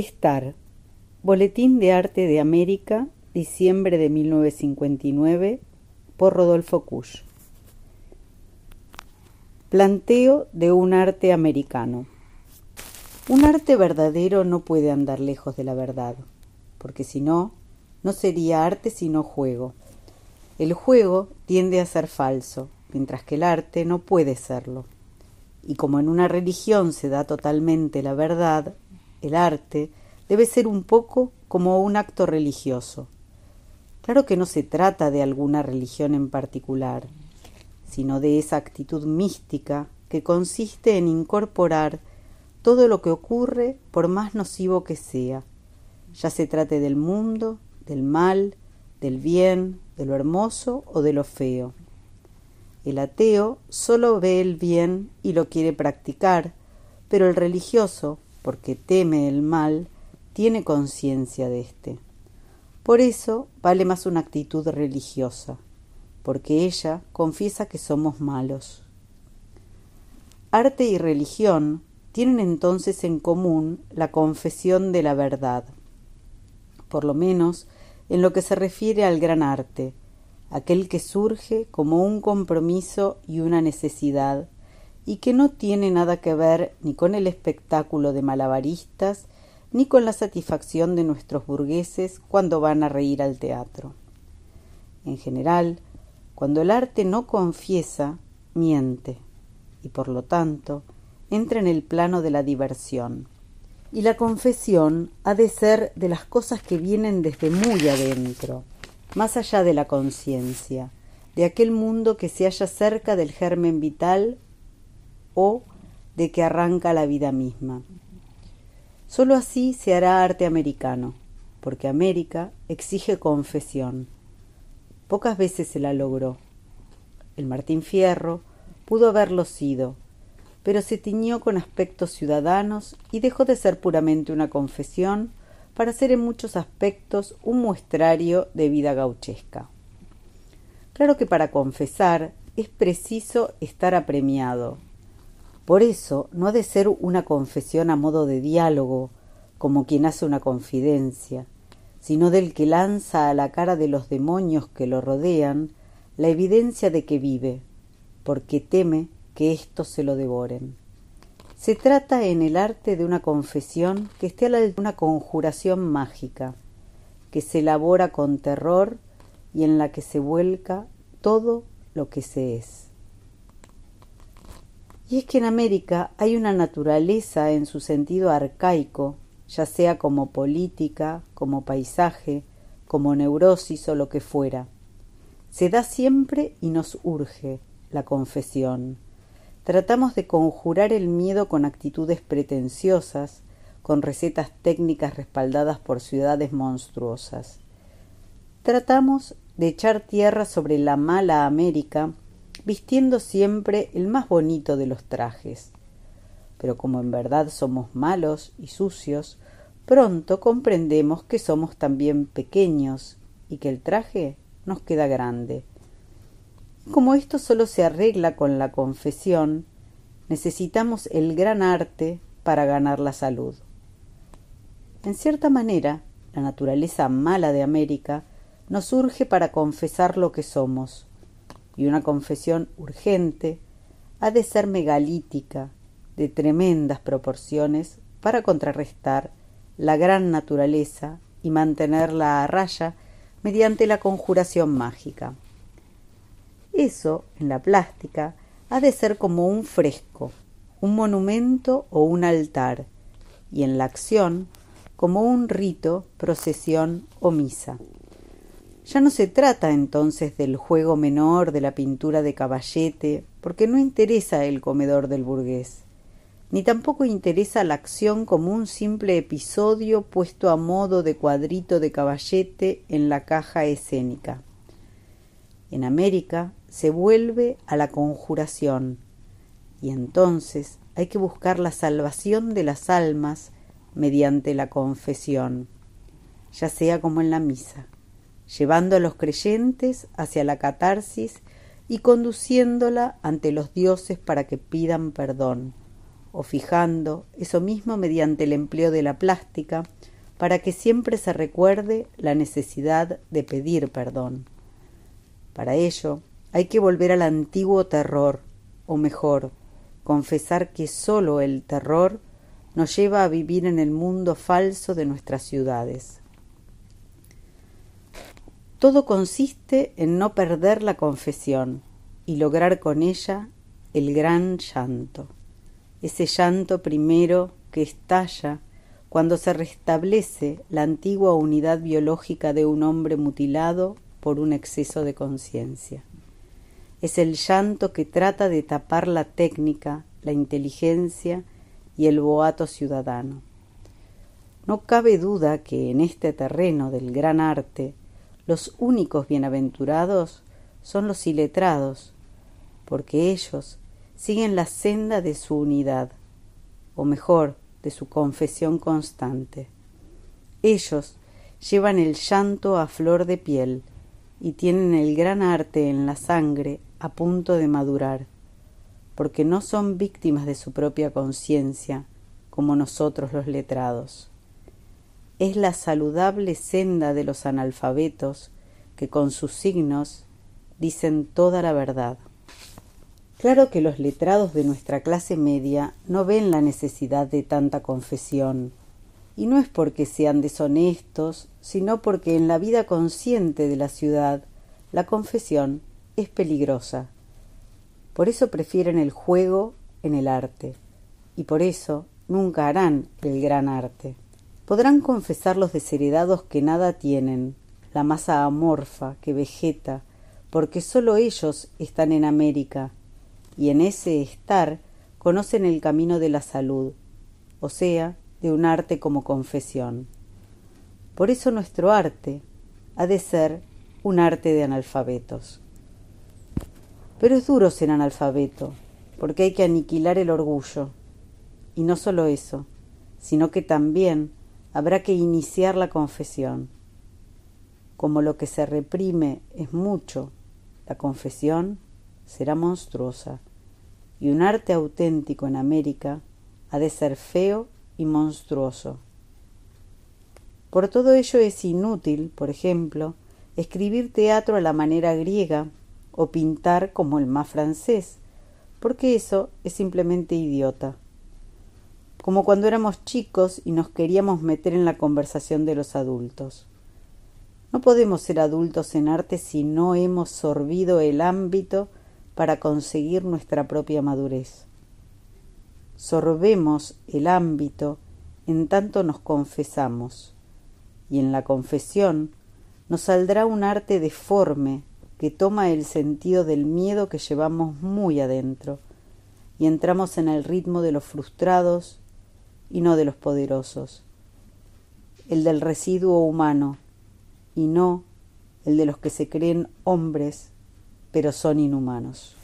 Estar. Boletín de Arte de América, diciembre de 1959, por Rodolfo Kusch. Planteo de un arte americano. Un arte verdadero no puede andar lejos de la verdad, porque si no, no sería arte sino juego. El juego tiende a ser falso, mientras que el arte no puede serlo. Y como en una religión se da totalmente la verdad, el arte debe ser un poco como un acto religioso. Claro que no se trata de alguna religión en particular, sino de esa actitud mística que consiste en incorporar todo lo que ocurre por más nocivo que sea, ya se trate del mundo, del mal, del bien, de lo hermoso o de lo feo. El ateo solo ve el bien y lo quiere practicar, pero el religioso, porque teme el mal, tiene conciencia de éste. Por eso vale más una actitud religiosa, porque ella confiesa que somos malos. Arte y religión tienen entonces en común la confesión de la verdad, por lo menos en lo que se refiere al gran arte, aquel que surge como un compromiso y una necesidad, y que no tiene nada que ver ni con el espectáculo de malabaristas, ni con la satisfacción de nuestros burgueses cuando van a reír al teatro. En general, cuando el arte no confiesa, miente, y por lo tanto entra en el plano de la diversión. Y la confesión ha de ser de las cosas que vienen desde muy adentro, más allá de la conciencia, de aquel mundo que se halla cerca del germen vital o de que arranca la vida misma. Sólo así se hará arte americano, porque América exige confesión. Pocas veces se la logró. El Martín Fierro pudo haberlo sido, pero se tiñó con aspectos ciudadanos y dejó de ser puramente una confesión para ser en muchos aspectos un muestrario de vida gauchesca. Claro que para confesar es preciso estar apremiado. Por eso no ha de ser una confesión a modo de diálogo, como quien hace una confidencia, sino del que lanza a la cara de los demonios que lo rodean la evidencia de que vive, porque teme que éstos se lo devoren. Se trata en el arte de una confesión que esté a la de una conjuración mágica, que se elabora con terror y en la que se vuelca todo lo que se es. Y es que en América hay una naturaleza en su sentido arcaico, ya sea como política, como paisaje, como neurosis o lo que fuera. Se da siempre y nos urge la confesión Tratamos de conjurar el miedo con actitudes pretenciosas, con recetas técnicas respaldadas por ciudades monstruosas. Tratamos de echar tierra sobre la mala América, vistiendo siempre el más bonito de los trajes. Pero como en verdad somos malos y sucios, pronto comprendemos que somos también pequeños y que el traje nos queda grande como esto solo se arregla con la confesión, necesitamos el gran arte para ganar la salud. En cierta manera, la naturaleza mala de América nos surge para confesar lo que somos, y una confesión urgente ha de ser megalítica, de tremendas proporciones, para contrarrestar la gran naturaleza y mantenerla a raya mediante la conjuración mágica. Eso, en la plástica, ha de ser como un fresco, un monumento o un altar, y en la acción como un rito, procesión o misa. Ya no se trata entonces del juego menor de la pintura de caballete, porque no interesa el comedor del burgués, ni tampoco interesa la acción como un simple episodio puesto a modo de cuadrito de caballete en la caja escénica. En América se vuelve a la conjuración y entonces hay que buscar la salvación de las almas mediante la confesión, ya sea como en la misa, llevando a los creyentes hacia la catarsis y conduciéndola ante los dioses para que pidan perdón, o fijando eso mismo mediante el empleo de la plástica para que siempre se recuerde la necesidad de pedir perdón. Para ello hay que volver al antiguo terror, o mejor, confesar que sólo el terror nos lleva a vivir en el mundo falso de nuestras ciudades. Todo consiste en no perder la confesión y lograr con ella el gran llanto, ese llanto primero que estalla cuando se restablece la antigua unidad biológica de un hombre mutilado por un exceso de conciencia. Es el llanto que trata de tapar la técnica, la inteligencia y el boato ciudadano. No cabe duda que en este terreno del gran arte los únicos bienaventurados son los iletrados, porque ellos siguen la senda de su unidad, o mejor, de su confesión constante. Ellos llevan el llanto a flor de piel y tienen el gran arte en la sangre a punto de madurar, porque no son víctimas de su propia conciencia como nosotros los letrados. Es la saludable senda de los analfabetos que con sus signos dicen toda la verdad. Claro que los letrados de nuestra clase media no ven la necesidad de tanta confesión, y no es porque sean deshonestos, sino porque en la vida consciente de la ciudad la confesión es peligrosa. Por eso prefieren el juego en el arte, y por eso nunca harán el gran arte. Podrán confesar los desheredados que nada tienen, la masa amorfa que vegeta, porque sólo ellos están en América, y en ese estar conocen el camino de la salud, o sea, de un arte como confesión. Por eso nuestro arte ha de ser un arte de analfabetos. Pero es duro ser analfabeto, porque hay que aniquilar el orgullo. Y no solo eso, sino que también habrá que iniciar la confesión. Como lo que se reprime es mucho, la confesión será monstruosa y un arte auténtico en América ha de ser feo y monstruoso. Por todo ello es inútil, por ejemplo, escribir teatro a la manera griega o pintar como el más francés, porque eso es simplemente idiota. Como cuando éramos chicos y nos queríamos meter en la conversación de los adultos. No podemos ser adultos en arte si no hemos sorbido el ámbito para conseguir nuestra propia madurez. Sorbemos el ámbito en tanto nos confesamos, y en la confesión nos saldrá un arte deforme que toma el sentido del miedo que llevamos muy adentro, y entramos en el ritmo de los frustrados y no de los poderosos, el del residuo humano, y no el de los que se creen hombres pero son inhumanos.